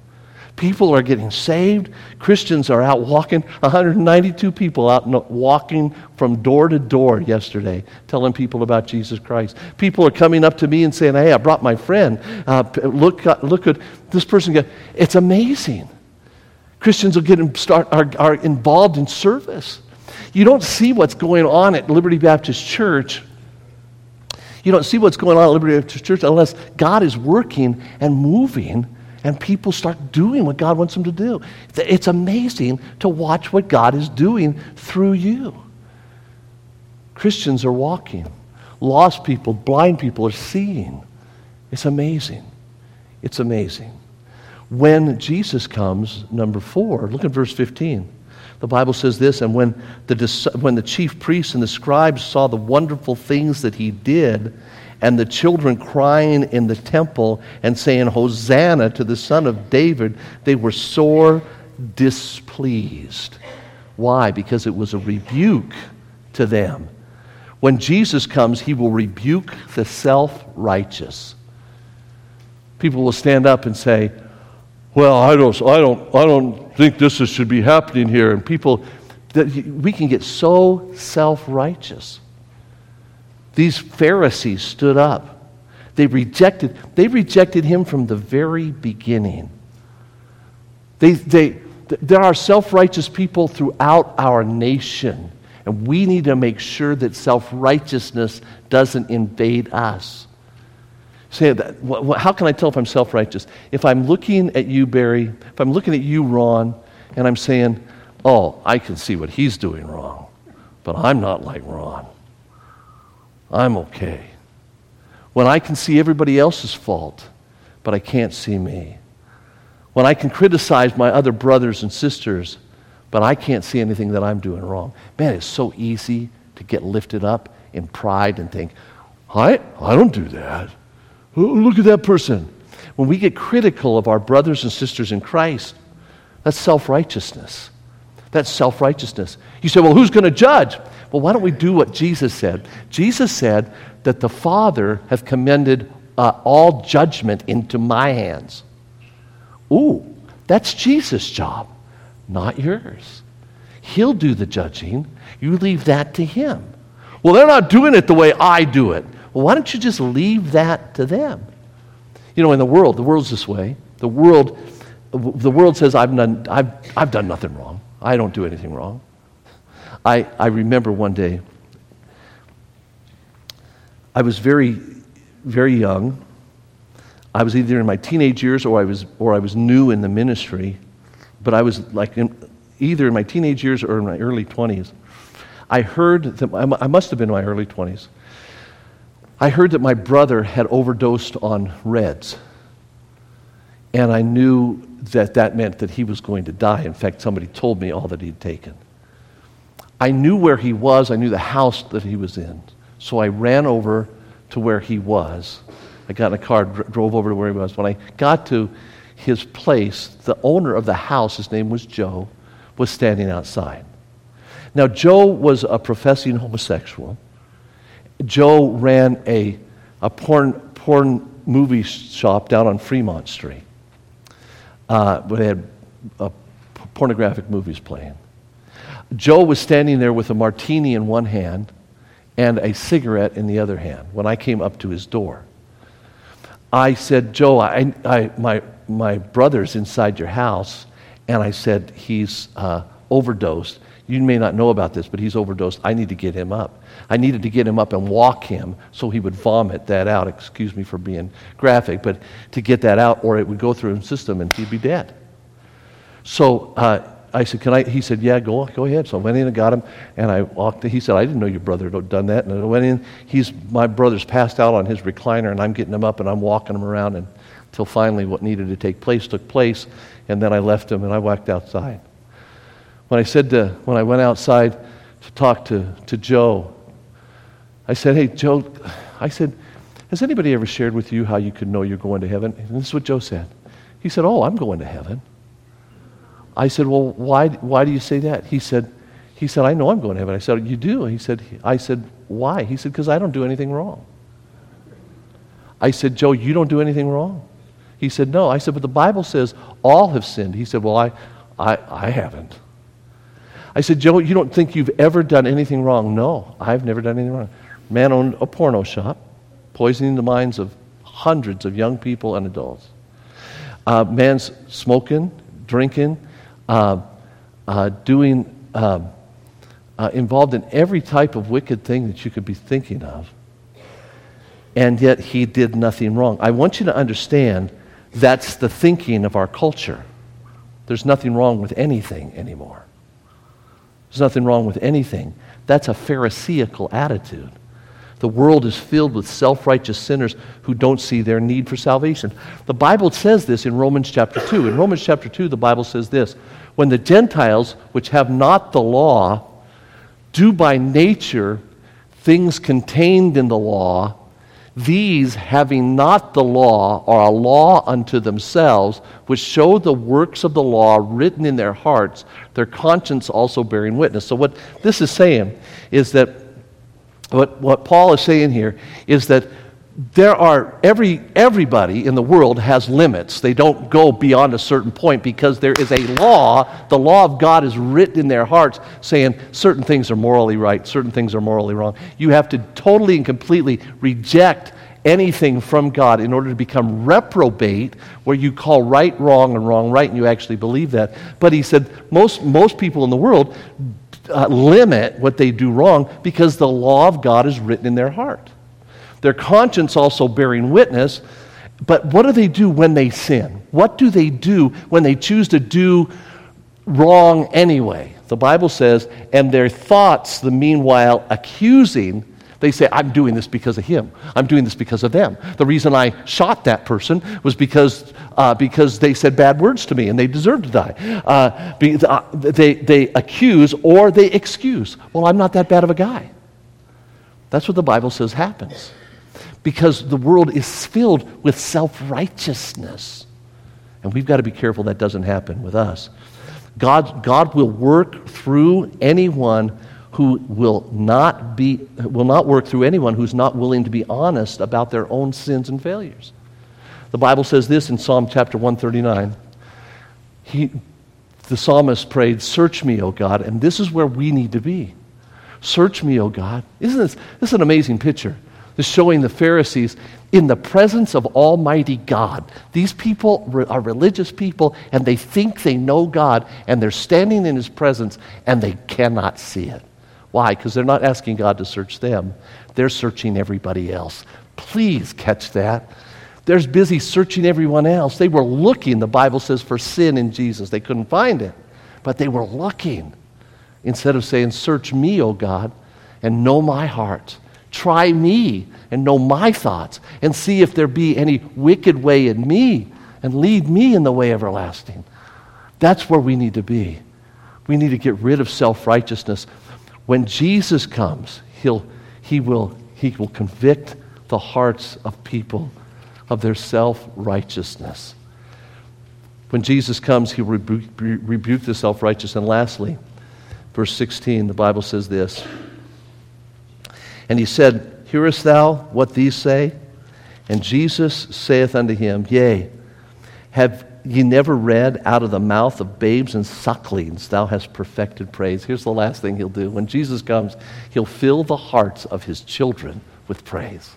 People are getting saved. Christians are out walking. 192 people out walking from door to door yesterday, telling people about Jesus Christ. People are coming up to me and saying, Hey, I brought my friend. Uh, look, uh, look at this person. It's amazing. Christians are, getting start, are, are involved in service. You don't see what's going on at Liberty Baptist Church you don't see what's going on at Liberty Baptist Church unless God is working and moving and people start doing what God wants them to do. It's amazing to watch what God is doing through you. Christians are walking, lost people, blind people are seeing. It's amazing. It's amazing. When Jesus comes, number four, look at verse 15. The Bible says this, and when the, when the chief priests and the scribes saw the wonderful things that he did, and the children crying in the temple and saying, Hosanna to the Son of David, they were sore displeased. Why? Because it was a rebuke to them. When Jesus comes, he will rebuke the self righteous. People will stand up and say, Well, I don't, I, don't, I don't think this should be happening here. And people, we can get so self righteous. These Pharisees stood up. They rejected, they rejected him from the very beginning. They, they, there are self righteous people throughout our nation, and we need to make sure that self righteousness doesn't invade us. Say that. How can I tell if I'm self righteous? If I'm looking at you, Barry, if I'm looking at you, Ron, and I'm saying, oh, I can see what he's doing wrong, but I'm not like Ron. I'm okay. When I can see everybody else's fault, but I can't see me. When I can criticize my other brothers and sisters, but I can't see anything that I'm doing wrong. Man, it's so easy to get lifted up in pride and think, I, I don't do that. Look at that person. When we get critical of our brothers and sisters in Christ, that's self righteousness. That's self righteousness. You say, well, who's going to judge? Well, why don't we do what Jesus said? Jesus said that the Father hath commended uh, all judgment into my hands. Ooh, that's Jesus' job, not yours. He'll do the judging. You leave that to Him. Well, they're not doing it the way I do it. Well, why don't you just leave that to them? You know, in the world, the world's this way. The world, the world says, I've done, I've, I've done nothing wrong. I don't do anything wrong. I, I remember one day, I was very, very young. I was either in my teenage years or I was, or I was new in the ministry, but I was like in, either in my teenage years or in my early 20s. I heard that, I must have been in my early 20s. I heard that my brother had overdosed on Reds. And I knew that that meant that he was going to die. In fact, somebody told me all that he'd taken. I knew where he was, I knew the house that he was in. So I ran over to where he was. I got in a car, drove over to where he was. When I got to his place, the owner of the house, his name was Joe, was standing outside. Now, Joe was a professing homosexual. Joe ran a, a porn, porn movie shop down on Fremont Street. Uh, where they had uh, pornographic movies playing. Joe was standing there with a martini in one hand and a cigarette in the other hand when I came up to his door. I said, Joe, I, I, my, my brother's inside your house, and I said, he's uh, overdosed. You may not know about this, but he's overdosed. I need to get him up. I needed to get him up and walk him so he would vomit that out. Excuse me for being graphic, but to get that out, or it would go through his system and he'd be dead. So uh, I said, Can I? He said, Yeah, go, go ahead. So I went in and got him, and I walked. In. He said, I didn't know your brother had done that. And I went in. He's, my brother's passed out on his recliner, and I'm getting him up and I'm walking him around and, until finally what needed to take place took place. And then I left him and I walked outside. When I said to, when I went outside to talk to, to Joe, I said, Hey, Joe, I said, Has anybody ever shared with you how you could know you're going to heaven? And this is what Joe said. He said, Oh, I'm going to heaven. I said, Well, why, why do you say that? He said, he said, I know I'm going to heaven. I said, You do? He said, I said, Why? He said, Because I don't do anything wrong. I said, Joe, you don't do anything wrong. He said, No. I said, But the Bible says all have sinned. He said, Well, I, I, I haven't. I said, Joe, you don't think you've ever done anything wrong? No, I've never done anything wrong. Man owned a porno shop, poisoning the minds of hundreds of young people and adults. Uh, man's smoking, drinking, uh, uh, doing, um, uh, involved in every type of wicked thing that you could be thinking of. And yet he did nothing wrong. I want you to understand that's the thinking of our culture. There's nothing wrong with anything anymore. There's nothing wrong with anything. That's a Pharisaical attitude. The world is filled with self righteous sinners who don't see their need for salvation. The Bible says this in Romans chapter 2. In Romans chapter 2, the Bible says this When the Gentiles, which have not the law, do by nature things contained in the law, these, having not the law, are a law unto themselves, which show the works of the law written in their hearts, their conscience also bearing witness. So, what this is saying is that what, what Paul is saying here is that there are every everybody in the world has limits. They don't go beyond a certain point because there is a law. The law of god is written in their hearts saying certain things are morally right certain things are morally wrong. You have to totally and completely reject anything from god in order to become reprobate where you call right wrong and wrong right and you actually believe that. But he said most most people in the world uh, limit what they do wrong because the law of God is written in their heart. Their conscience also bearing witness. But what do they do when they sin? What do they do when they choose to do wrong anyway? The Bible says, and their thoughts, the meanwhile accusing, they say, I'm doing this because of him. I'm doing this because of them. The reason I shot that person was because, uh, because they said bad words to me and they deserve to die. Uh, be, uh, they, they accuse or they excuse. Well, I'm not that bad of a guy. That's what the Bible says happens. Because the world is filled with self righteousness. And we've got to be careful that doesn't happen with us. God, God will work through anyone who will not, be, will not work through anyone who's not willing to be honest about their own sins and failures. The Bible says this in Psalm chapter 139. He, the psalmist prayed, Search me, O God. And this is where we need to be. Search me, O God. Isn't this, this is an amazing picture? This showing the Pharisees in the presence of Almighty God. These people are religious people and they think they know God and they're standing in His presence and they cannot see it. Why? Because they're not asking God to search them, they're searching everybody else. Please catch that. They're busy searching everyone else. They were looking, the Bible says, for sin in Jesus. They couldn't find it, but they were looking. Instead of saying, Search me, O God, and know my heart. Try me and know my thoughts, and see if there be any wicked way in me, and lead me in the way everlasting. That's where we need to be. We need to get rid of self righteousness. When Jesus comes, he'll, he, will, he will convict the hearts of people of their self righteousness. When Jesus comes, he will rebuke, rebuke the self righteous. And lastly, verse 16, the Bible says this And he said, Hearest thou what these say? And Jesus saith unto him, Yea, have ye never read, Out of the mouth of babes and sucklings thou hast perfected praise? Here's the last thing he'll do. When Jesus comes, he'll fill the hearts of his children with praise.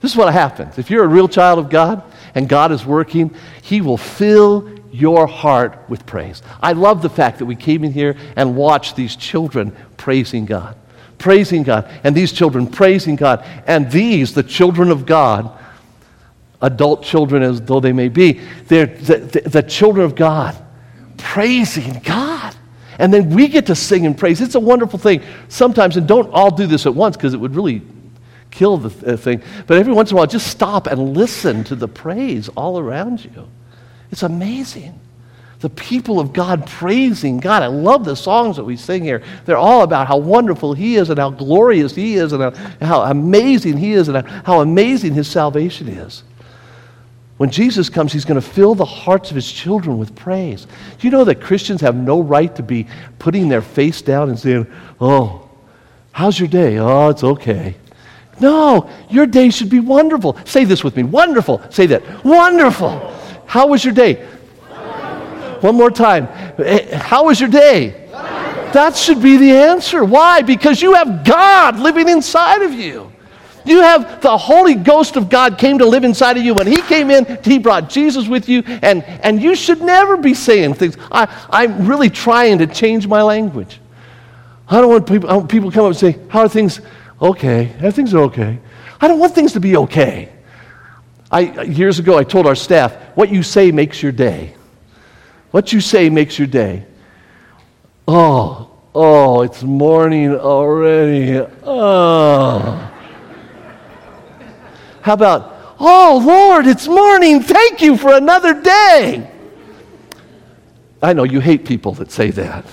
This is what happens. If you're a real child of God and God is working, he will fill your heart with praise. I love the fact that we came in here and watched these children praising God. Praising God. And these children praising God. And these, the children of God, adult children as though they may be, they're the, the, the children of God, praising God. And then we get to sing and praise. It's a wonderful thing. Sometimes, and don't all do this at once because it would really kill the uh, thing, but every once in a while, just stop and listen to the praise all around you. It's amazing. The people of God praising God. I love the songs that we sing here. They're all about how wonderful He is and how glorious He is and how amazing He is and how amazing His salvation is. When Jesus comes, he's going to fill the hearts of his children with praise. Do you know that Christians have no right to be putting their face down and saying, Oh, how's your day? Oh, it's okay. No, your day should be wonderful. Say this with me wonderful. Say that. Wonderful. How was your day? One more time. Eh, how was your day? That should be the answer. Why? Because you have God living inside of you. You have the Holy Ghost of God came to live inside of you. When He came in, He brought Jesus with you, and, and you should never be saying things. I, I'm really trying to change my language. I don't want people, I want people to come up and say, How are things? Okay. Things are okay. I don't want things to be okay. I, years ago, I told our staff, What you say makes your day. What you say makes your day. Oh, oh, it's morning already. Oh. How about, oh Lord, it's morning. Thank you for another day. I know you hate people that say that.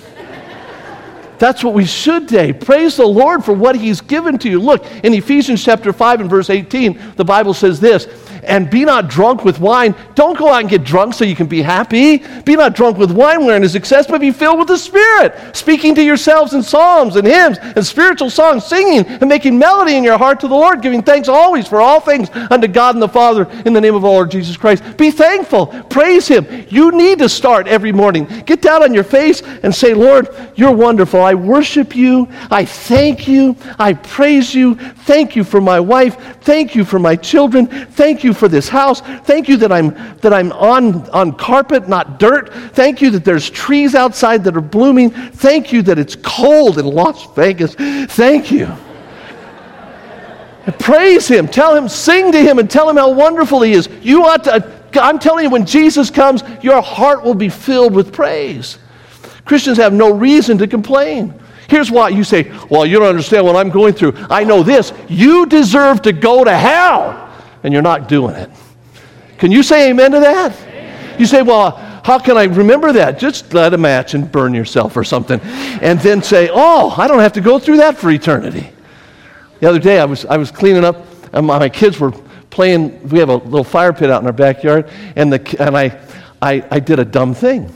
That's what we should say. Praise the Lord for what He's given to you. Look, in Ephesians chapter 5 and verse 18, the Bible says this and be not drunk with wine. Don't go out and get drunk so you can be happy. Be not drunk with wine wherein is excess, but be filled with the Spirit, speaking to yourselves in psalms and hymns and spiritual songs, singing and making melody in your heart to the Lord, giving thanks always for all things unto God and the Father in the name of our Lord Jesus Christ. Be thankful. Praise Him. You need to start every morning. Get down on your face and say, Lord, you're wonderful. I worship you. I thank you. I praise you. Thank you for my wife. Thank you for my children. Thank you for this house. Thank you that I'm, that I'm on, on carpet, not dirt. Thank you that there's trees outside that are blooming. Thank you that it's cold in Las Vegas. Thank you. Praise Him. Tell Him, sing to Him, and tell Him how wonderful He is. You ought to, I'm telling you, when Jesus comes, your heart will be filled with praise. Christians have no reason to complain. Here's why you say, Well, you don't understand what I'm going through. I know this. You deserve to go to hell, and you're not doing it. Can you say amen to that? You say, Well, how can I remember that? Just light a match and burn yourself or something. And then say, Oh, I don't have to go through that for eternity. The other day, I was, I was cleaning up, and my kids were playing. We have a little fire pit out in our backyard, and, the, and I, I, I did a dumb thing.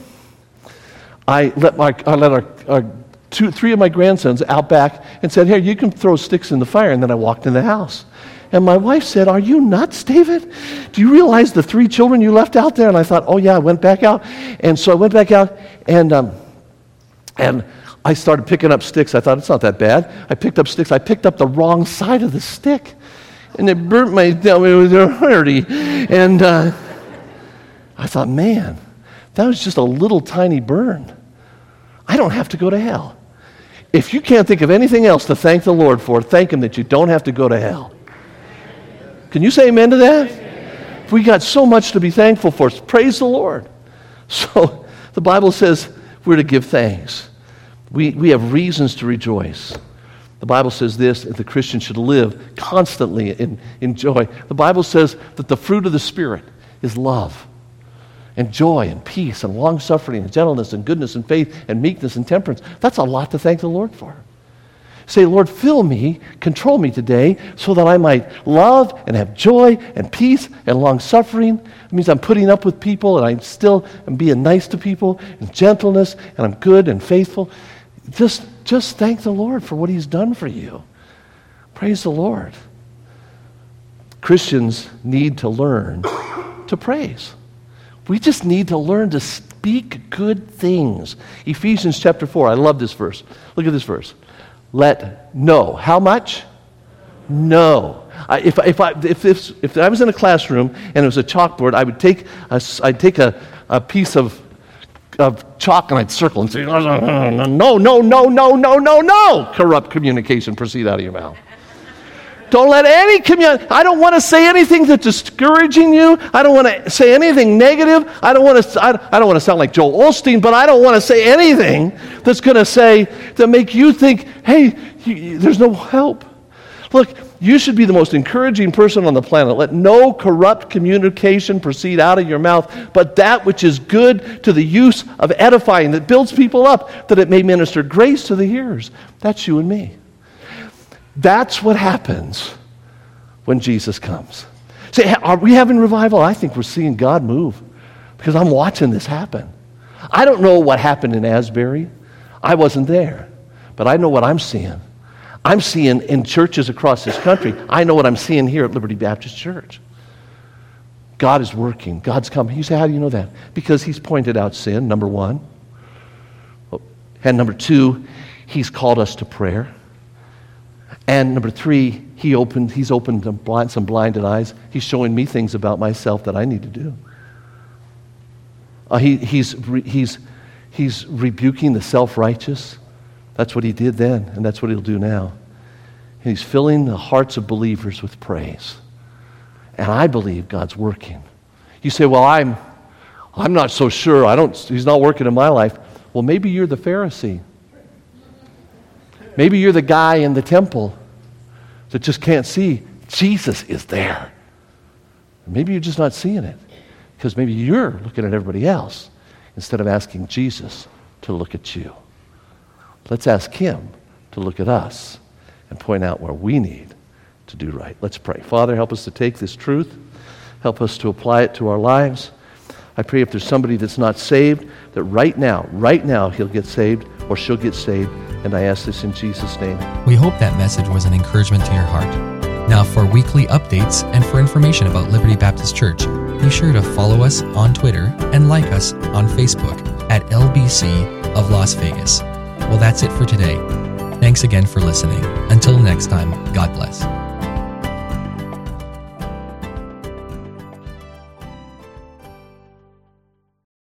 I let, my, I let our, our two, three of my grandsons out back and said, Here, you can throw sticks in the fire. And then I walked in the house. And my wife said, Are you nuts, David? Do you realize the three children you left out there? And I thought, Oh, yeah, I went back out. And so I went back out and, um, and I started picking up sticks. I thought, It's not that bad. I picked up sticks. I picked up the wrong side of the stick. And it burnt my, it was dirty. And uh, I thought, Man, that was just a little tiny burn. I don't have to go to hell. If you can't think of anything else to thank the Lord for, thank Him that you don't have to go to hell. Can you say amen to that? We got so much to be thankful for. Praise the Lord. So the Bible says we're to give thanks. We, we have reasons to rejoice. The Bible says this that the Christian should live constantly in, in joy. The Bible says that the fruit of the Spirit is love and joy and peace and long suffering and gentleness and goodness and faith and meekness and temperance. That's a lot to thank the Lord for. Say, Lord, fill me, control me today so that I might love and have joy and peace and long suffering. It means I'm putting up with people and I'm still I'm being nice to people and gentleness and I'm good and faithful. Just, just thank the Lord for what He's done for you. Praise the Lord. Christians need to learn to praise. We just need to learn to speak good things. Ephesians chapter 4, I love this verse. Look at this verse. Let no. How much? No. I, if, if, I, if, if, if I was in a classroom and it was a chalkboard, I would take a, I'd take a, a piece of, of chalk and I'd circle and say, no, no, no, no, no, no, no, no. Corrupt communication proceed out of your mouth. Don't let any community, I don't want to say anything that's discouraging you. I don't want to say anything negative. I don't want to, I, don't want to sound like Joel Osteen, but I don't want to say anything that's going to say, to make you think, hey, you, there's no help. Look, you should be the most encouraging person on the planet. Let no corrupt communication proceed out of your mouth, but that which is good to the use of edifying, that builds people up, that it may minister grace to the hearers. That's you and me. That's what happens when Jesus comes. Say, are we having revival? I think we're seeing God move because I'm watching this happen. I don't know what happened in Asbury. I wasn't there. But I know what I'm seeing. I'm seeing in churches across this country. I know what I'm seeing here at Liberty Baptist Church. God is working. God's coming. You say, how do you know that? Because He's pointed out sin, number one. And number two, He's called us to prayer. And number three, he opened, he's opened some, blind, some blinded eyes. He's showing me things about myself that I need to do. Uh, he, he's, re, he's, he's rebuking the self righteous. That's what he did then, and that's what he'll do now. He's filling the hearts of believers with praise. And I believe God's working. You say, Well, I'm, I'm not so sure. I don't, he's not working in my life. Well, maybe you're the Pharisee. Maybe you're the guy in the temple that just can't see Jesus is there. Maybe you're just not seeing it because maybe you're looking at everybody else instead of asking Jesus to look at you. Let's ask Him to look at us and point out where we need to do right. Let's pray. Father, help us to take this truth, help us to apply it to our lives. I pray if there's somebody that's not saved, that right now, right now, he'll get saved or she'll get saved. And I ask this in Jesus' name. We hope that message was an encouragement to your heart. Now, for weekly updates and for information about Liberty Baptist Church, be sure to follow us on Twitter and like us on Facebook at LBC of Las Vegas. Well, that's it for today. Thanks again for listening. Until next time, God bless.